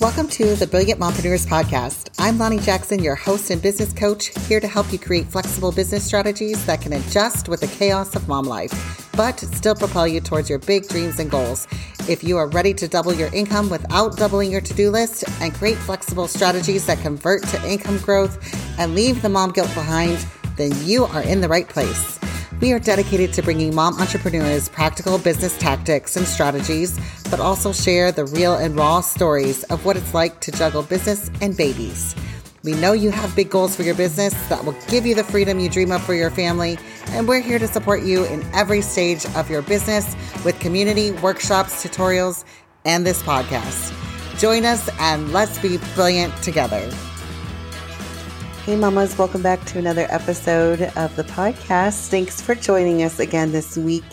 Welcome to the Brilliant Mompreneurs Podcast. I'm Lonnie Jackson, your host and business coach, here to help you create flexible business strategies that can adjust with the chaos of mom life, but still propel you towards your big dreams and goals. If you are ready to double your income without doubling your to do list and create flexible strategies that convert to income growth and leave the mom guilt behind, then you are in the right place. We are dedicated to bringing mom entrepreneurs practical business tactics and strategies, but also share the real and raw stories of what it's like to juggle business and babies. We know you have big goals for your business that will give you the freedom you dream of for your family, and we're here to support you in every stage of your business with community, workshops, tutorials, and this podcast. Join us and let's be brilliant together. Hey, mamas, welcome back to another episode of the podcast. Thanks for joining us again this week.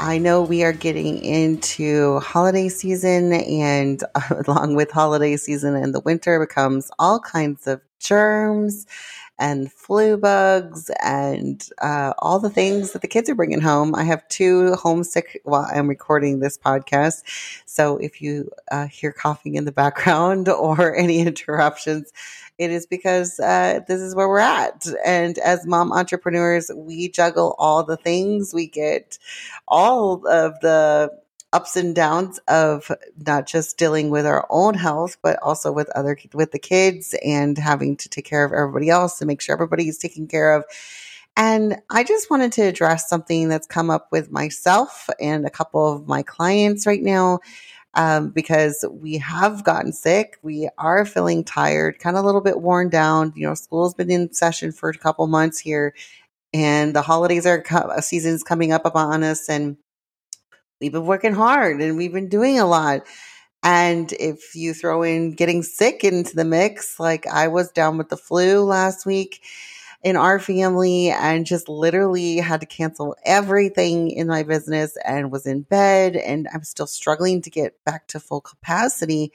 I know we are getting into holiday season, and along with holiday season and the winter becomes all kinds of germs and flu bugs and uh, all the things that the kids are bringing home. I have two homesick while I'm recording this podcast. So if you uh, hear coughing in the background or any interruptions, it is because uh, this is where we're at. And as mom entrepreneurs, we juggle all the things. We get all of the ups and downs of not just dealing with our own health, but also with other with the kids and having to take care of everybody else and make sure everybody is taken care of. And I just wanted to address something that's come up with myself and a couple of my clients right now um, because we have gotten sick. We are feeling tired, kind of a little bit worn down. You know, school's been in session for a couple months here, and the holidays are co- seasons coming up upon us, and we've been working hard and we've been doing a lot. And if you throw in getting sick into the mix, like I was down with the flu last week, in our family and just literally had to cancel everything in my business and was in bed and I'm still struggling to get back to full capacity.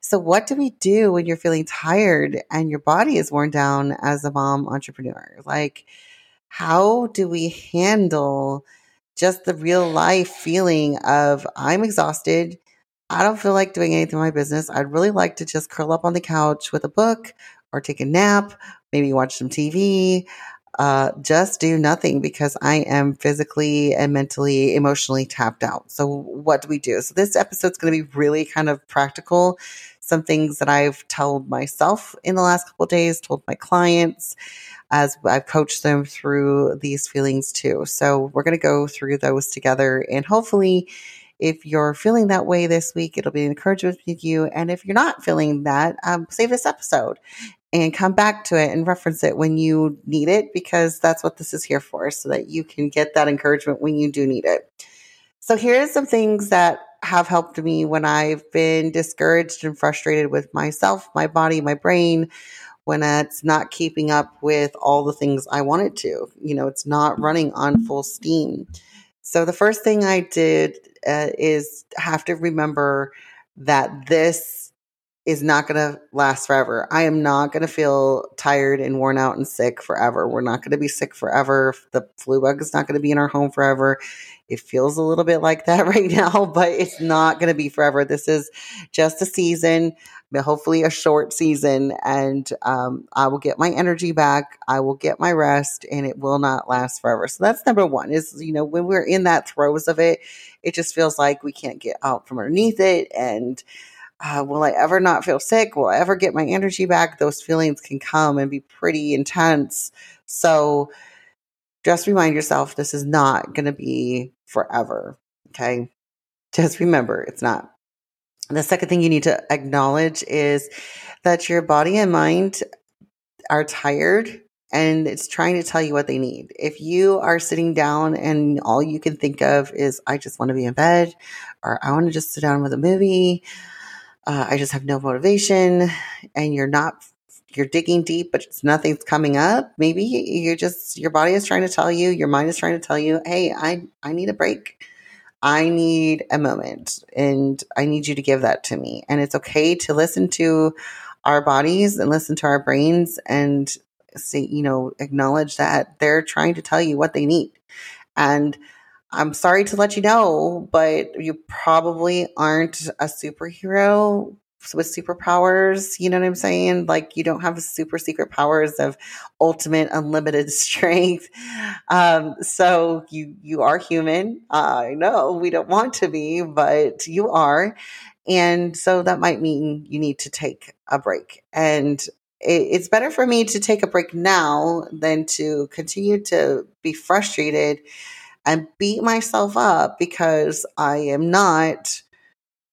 So what do we do when you're feeling tired and your body is worn down as a mom entrepreneur? Like how do we handle just the real life feeling of I'm exhausted. I don't feel like doing anything in my business. I'd really like to just curl up on the couch with a book or take a nap maybe watch some TV, uh, just do nothing because I am physically and mentally, emotionally tapped out. So, what do we do? So, this episode is going to be really kind of practical. Some things that I've told myself in the last couple days, told my clients as I've coached them through these feelings too. So, we're going to go through those together and hopefully. If you're feeling that way this week, it'll be an encouragement to you. And if you're not feeling that, um, save this episode and come back to it and reference it when you need it because that's what this is here for so that you can get that encouragement when you do need it. So here's some things that have helped me when I've been discouraged and frustrated with myself, my body, my brain, when it's not keeping up with all the things I want it to. You know, it's not running on full steam. So the first thing I did uh, is have to remember that this is not going to last forever. I am not going to feel tired and worn out and sick forever. We're not going to be sick forever. The flu bug is not going to be in our home forever. It feels a little bit like that right now, but it's not going to be forever. This is just a season, hopefully a short season, and um, I will get my energy back. I will get my rest, and it will not last forever. So that's number one. Is you know when we're in that throes of it, it just feels like we can't get out from underneath it, and uh, will I ever not feel sick? Will I ever get my energy back? Those feelings can come and be pretty intense. So just remind yourself this is not going to be forever. Okay. Just remember it's not. The second thing you need to acknowledge is that your body and mind are tired and it's trying to tell you what they need. If you are sitting down and all you can think of is, I just want to be in bed, or I want to just sit down with a movie, uh, I just have no motivation, and you're not you're digging deep, but nothing's coming up. Maybe you're just your body is trying to tell you, your mind is trying to tell you, hey, I I need a break. I need a moment, and I need you to give that to me. And it's okay to listen to our bodies and listen to our brains and say, you know, acknowledge that they're trying to tell you what they need. And I'm sorry to let you know, but you probably aren't a superhero with superpowers. You know what I'm saying? Like you don't have super secret powers of ultimate unlimited strength. Um, so you you are human. I know we don't want to be, but you are. And so that might mean you need to take a break. And it's better for me to take a break now than to continue to be frustrated and beat myself up because I am not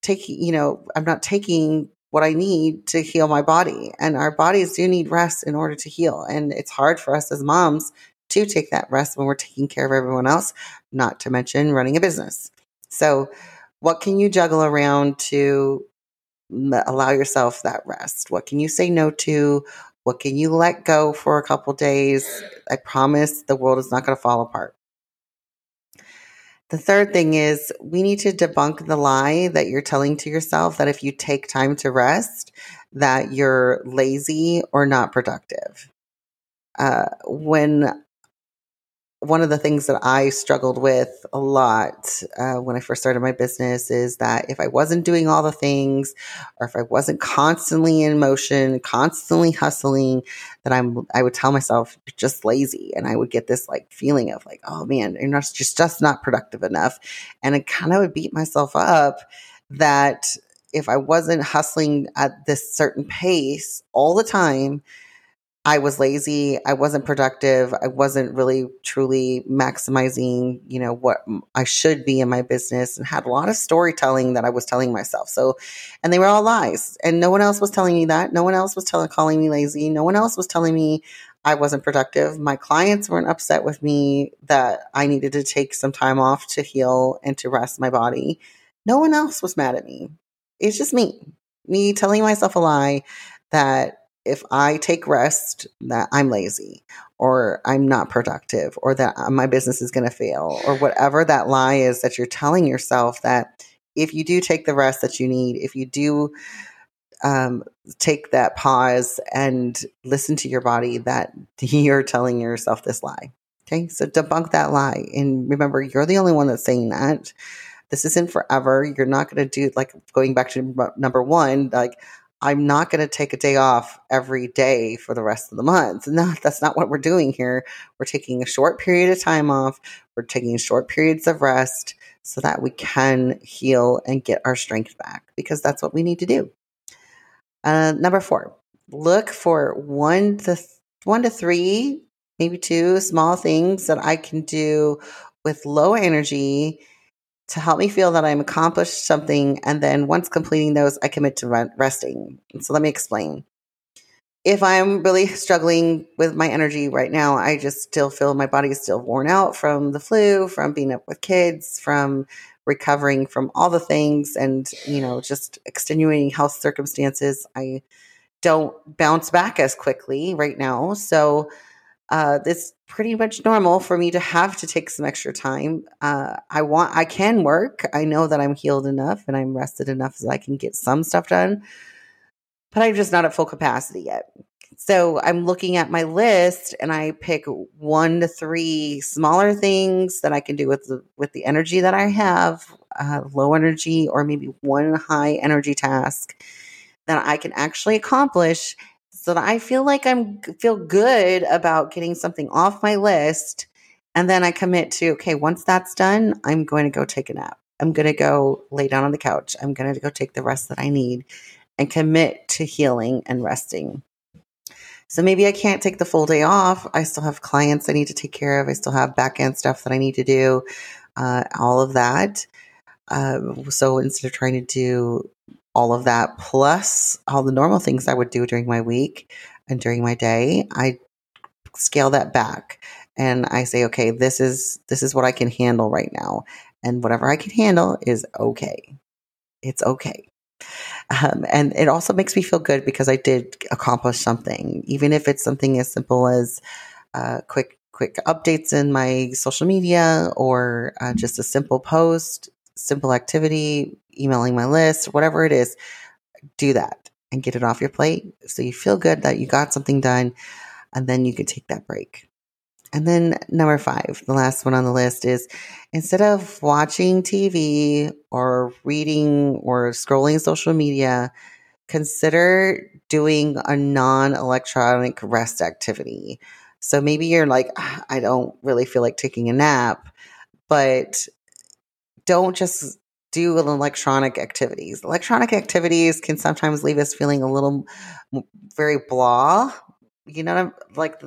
taking, you know, I'm not taking what I need to heal my body. And our bodies do need rest in order to heal. And it's hard for us as moms to take that rest when we're taking care of everyone else, not to mention running a business. So, what can you juggle around to allow yourself that rest? What can you say no to? What can you let go for a couple days? I promise the world is not going to fall apart. The third thing is we need to debunk the lie that you're telling to yourself that if you take time to rest, that you're lazy or not productive. Uh, when one of the things that I struggled with a lot uh, when I first started my business is that if I wasn't doing all the things, or if I wasn't constantly in motion, constantly hustling, that I'm, I would tell myself just lazy, and I would get this like feeling of like, oh man, you're not just just not productive enough, and I kind of would beat myself up that if I wasn't hustling at this certain pace all the time I was lazy. I wasn't productive. I wasn't really truly maximizing, you know, what I should be in my business and had a lot of storytelling that I was telling myself. So, and they were all lies. And no one else was telling me that. No one else was telling, calling me lazy. No one else was telling me I wasn't productive. My clients weren't upset with me that I needed to take some time off to heal and to rest my body. No one else was mad at me. It's just me, me telling myself a lie that if I take rest, that I'm lazy or I'm not productive or that uh, my business is going to fail or whatever that lie is that you're telling yourself that if you do take the rest that you need, if you do um, take that pause and listen to your body, that you're telling yourself this lie. Okay, so debunk that lie. And remember, you're the only one that's saying that. This isn't forever. You're not going to do like going back to number one, like, I'm not going to take a day off every day for the rest of the month. No, that's not what we're doing here. We're taking a short period of time off. We're taking short periods of rest so that we can heal and get our strength back because that's what we need to do. Uh, number four, look for one to th- one to three, maybe two small things that I can do with low energy to help me feel that I'm accomplished something. And then once completing those, I commit to resting. So let me explain. If I'm really struggling with my energy right now, I just still feel my body is still worn out from the flu, from being up with kids, from recovering from all the things and, you know, just extenuating health circumstances. I don't bounce back as quickly right now. So, uh, it's pretty much normal for me to have to take some extra time. Uh, I want, I can work. I know that I'm healed enough and I'm rested enough so I can get some stuff done, but I'm just not at full capacity yet. So I'm looking at my list and I pick one to three smaller things that I can do with the, with the energy that I have, uh, low energy or maybe one high energy task that I can actually accomplish so that I feel like I'm feel good about getting something off my list. And then I commit to, okay, once that's done, I'm going to go take a nap. I'm going to go lay down on the couch. I'm going to go take the rest that I need and commit to healing and resting. So maybe I can't take the full day off. I still have clients I need to take care of. I still have back end stuff that I need to do, uh, all of that. Uh, so instead of trying to do all of that plus all the normal things I would do during my week and during my day, I scale that back and I say, okay, this is this is what I can handle right now, and whatever I can handle is okay. It's okay. Um, and it also makes me feel good because I did accomplish something, even if it's something as simple as uh, quick quick updates in my social media or uh, just a simple post, simple activity, emailing my list, whatever it is, do that and get it off your plate so you feel good that you got something done and then you can take that break. And then number five, the last one on the list is instead of watching TV or reading or scrolling social media, consider doing a non electronic rest activity. So maybe you're like, "Ah, I don't really feel like taking a nap, but don't just do electronic activities. Electronic activities can sometimes leave us feeling a little very blah. You know, what I'm- like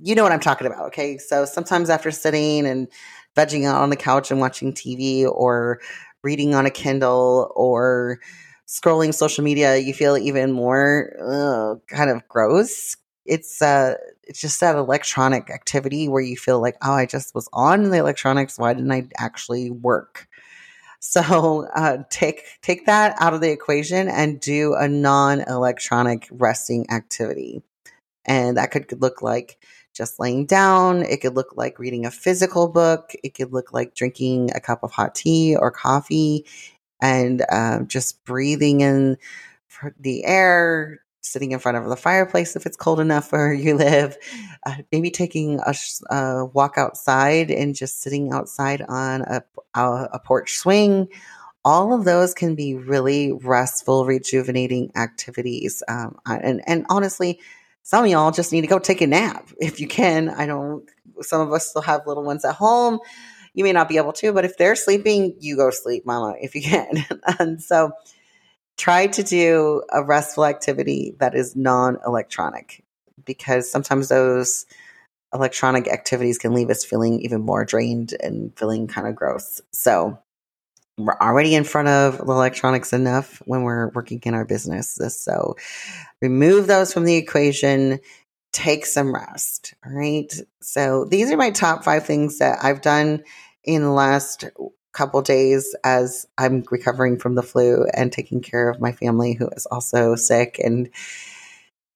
you know what I'm talking about. Okay, so sometimes after sitting and vegging out on the couch and watching TV or reading on a Kindle or scrolling social media, you feel even more ugh, kind of gross. It's uh, it's just that electronic activity where you feel like, oh, I just was on the electronics. Why didn't I actually work? So uh, take take that out of the equation and do a non-electronic resting activity, and that could look like just laying down. It could look like reading a physical book. It could look like drinking a cup of hot tea or coffee, and um, just breathing in the air. Sitting in front of the fireplace if it's cold enough where you live, uh, maybe taking a, a walk outside and just sitting outside on a, a, a porch swing. All of those can be really restful, rejuvenating activities. Um, and and honestly, some of y'all just need to go take a nap if you can. I don't. Some of us still have little ones at home. You may not be able to, but if they're sleeping, you go sleep, mama, if you can. and so try to do a restful activity that is non electronic because sometimes those electronic activities can leave us feeling even more drained and feeling kind of gross. So we're already in front of electronics enough when we're working in our business. So remove those from the equation. Take some rest. All right. So these are my top five things that I've done in the last couple days as I'm recovering from the flu and taking care of my family who is also sick and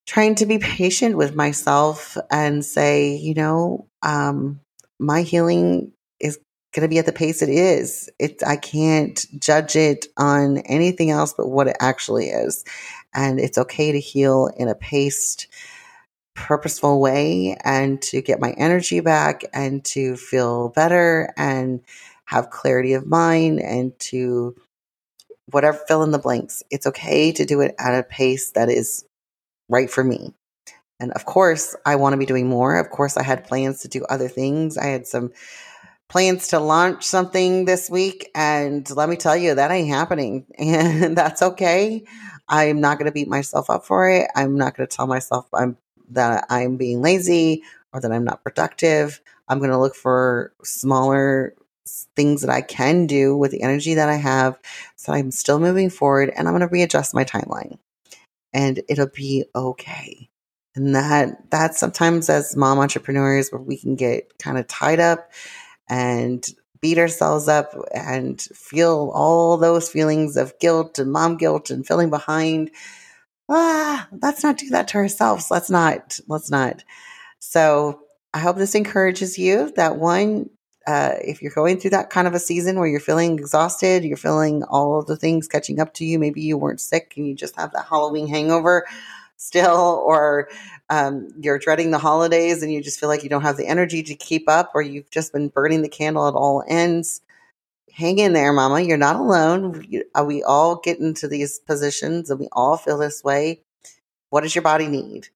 trying to be patient with myself and say, you know, um, my healing is going to be at the pace it is. It I can't judge it on anything else but what it actually is. And it's okay to heal in a paced, purposeful way and to get my energy back and to feel better and have clarity of mind and to whatever fill in the blanks. It's okay to do it at a pace that is right for me. And of course, I want to be doing more. Of course, I had plans to do other things. I had some plans to launch something this week. And let me tell you, that ain't happening. And that's okay. I'm not going to beat myself up for it. I'm not going to tell myself I'm that I'm being lazy or that I'm not productive. I'm going to look for smaller things that I can do with the energy that I have so I'm still moving forward and I'm going to readjust my timeline and it'll be okay. And that that sometimes as mom entrepreneurs where we can get kind of tied up and beat ourselves up and feel all those feelings of guilt and mom guilt and feeling behind. Ah, let's not do that to ourselves. Let's not. Let's not. So I hope this encourages you that one, uh, if you're going through that kind of a season where you're feeling exhausted, you're feeling all the things catching up to you, maybe you weren't sick and you just have that Halloween hangover still, or um, you're dreading the holidays and you just feel like you don't have the energy to keep up, or you've just been burning the candle at all ends. Hang in there, mama. You're not alone. Uh, we all get into these positions and we all feel this way. What does your body need?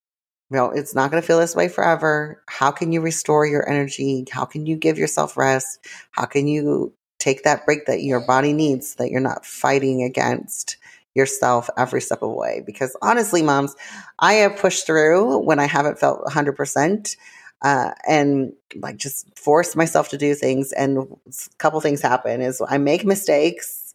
You know, it's not going to feel this way forever. How can you restore your energy? How can you give yourself rest? How can you take that break that your body needs so that you're not fighting against yourself every step of the way? Because honestly, moms, I have pushed through when I haven't felt 100%. Uh, and like just force myself to do things and a couple things happen is i make mistakes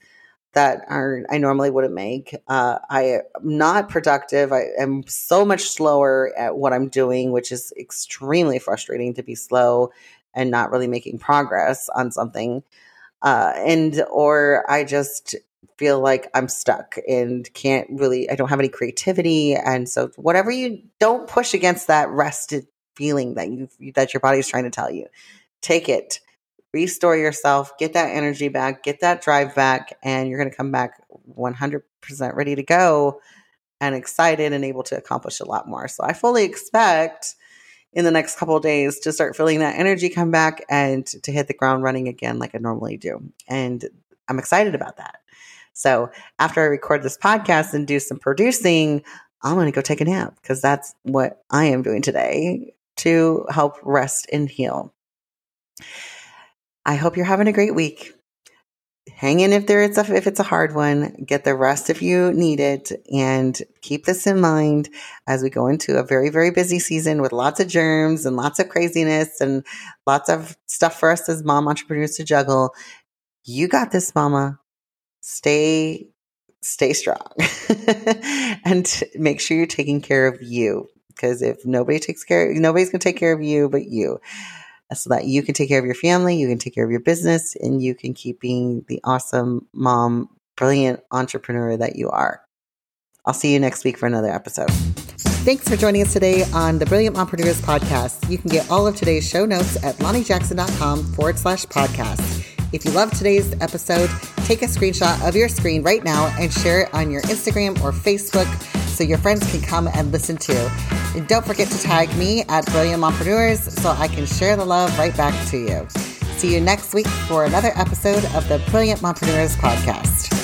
that are I normally wouldn't make. Uh, I am not productive. I am so much slower at what I'm doing, which is extremely frustrating to be slow and not really making progress on something. Uh, and or I just feel like I'm stuck and can't really. I don't have any creativity, and so whatever you don't push against that rested feeling that you that your body's trying to tell you. Take it restore yourself, get that energy back, get that drive back, and you're going to come back 100% ready to go and excited and able to accomplish a lot more. So I fully expect in the next couple days to start feeling that energy come back and to hit the ground running again like I normally do. And I'm excited about that. So after I record this podcast and do some producing, I'm going to go take a nap because that's what I am doing today to help rest and heal. I hope you're having a great week. Hang in if there is a, if it's a hard one. Get the rest if you need it, and keep this in mind as we go into a very very busy season with lots of germs and lots of craziness and lots of stuff for us as mom entrepreneurs to juggle. You got this, mama. Stay stay strong and make sure you're taking care of you because if nobody takes care nobody's going to take care of you but you so that you can take care of your family you can take care of your business and you can keep being the awesome mom brilliant entrepreneur that you are i'll see you next week for another episode Thanks for joining us today on the Brilliant Mompreneurs podcast. You can get all of today's show notes at lonniejackson.com forward slash podcast. If you love today's episode, take a screenshot of your screen right now and share it on your Instagram or Facebook so your friends can come and listen too. And don't forget to tag me at Brilliant Mompreneurs so I can share the love right back to you. See you next week for another episode of the Brilliant Mompreneurs podcast.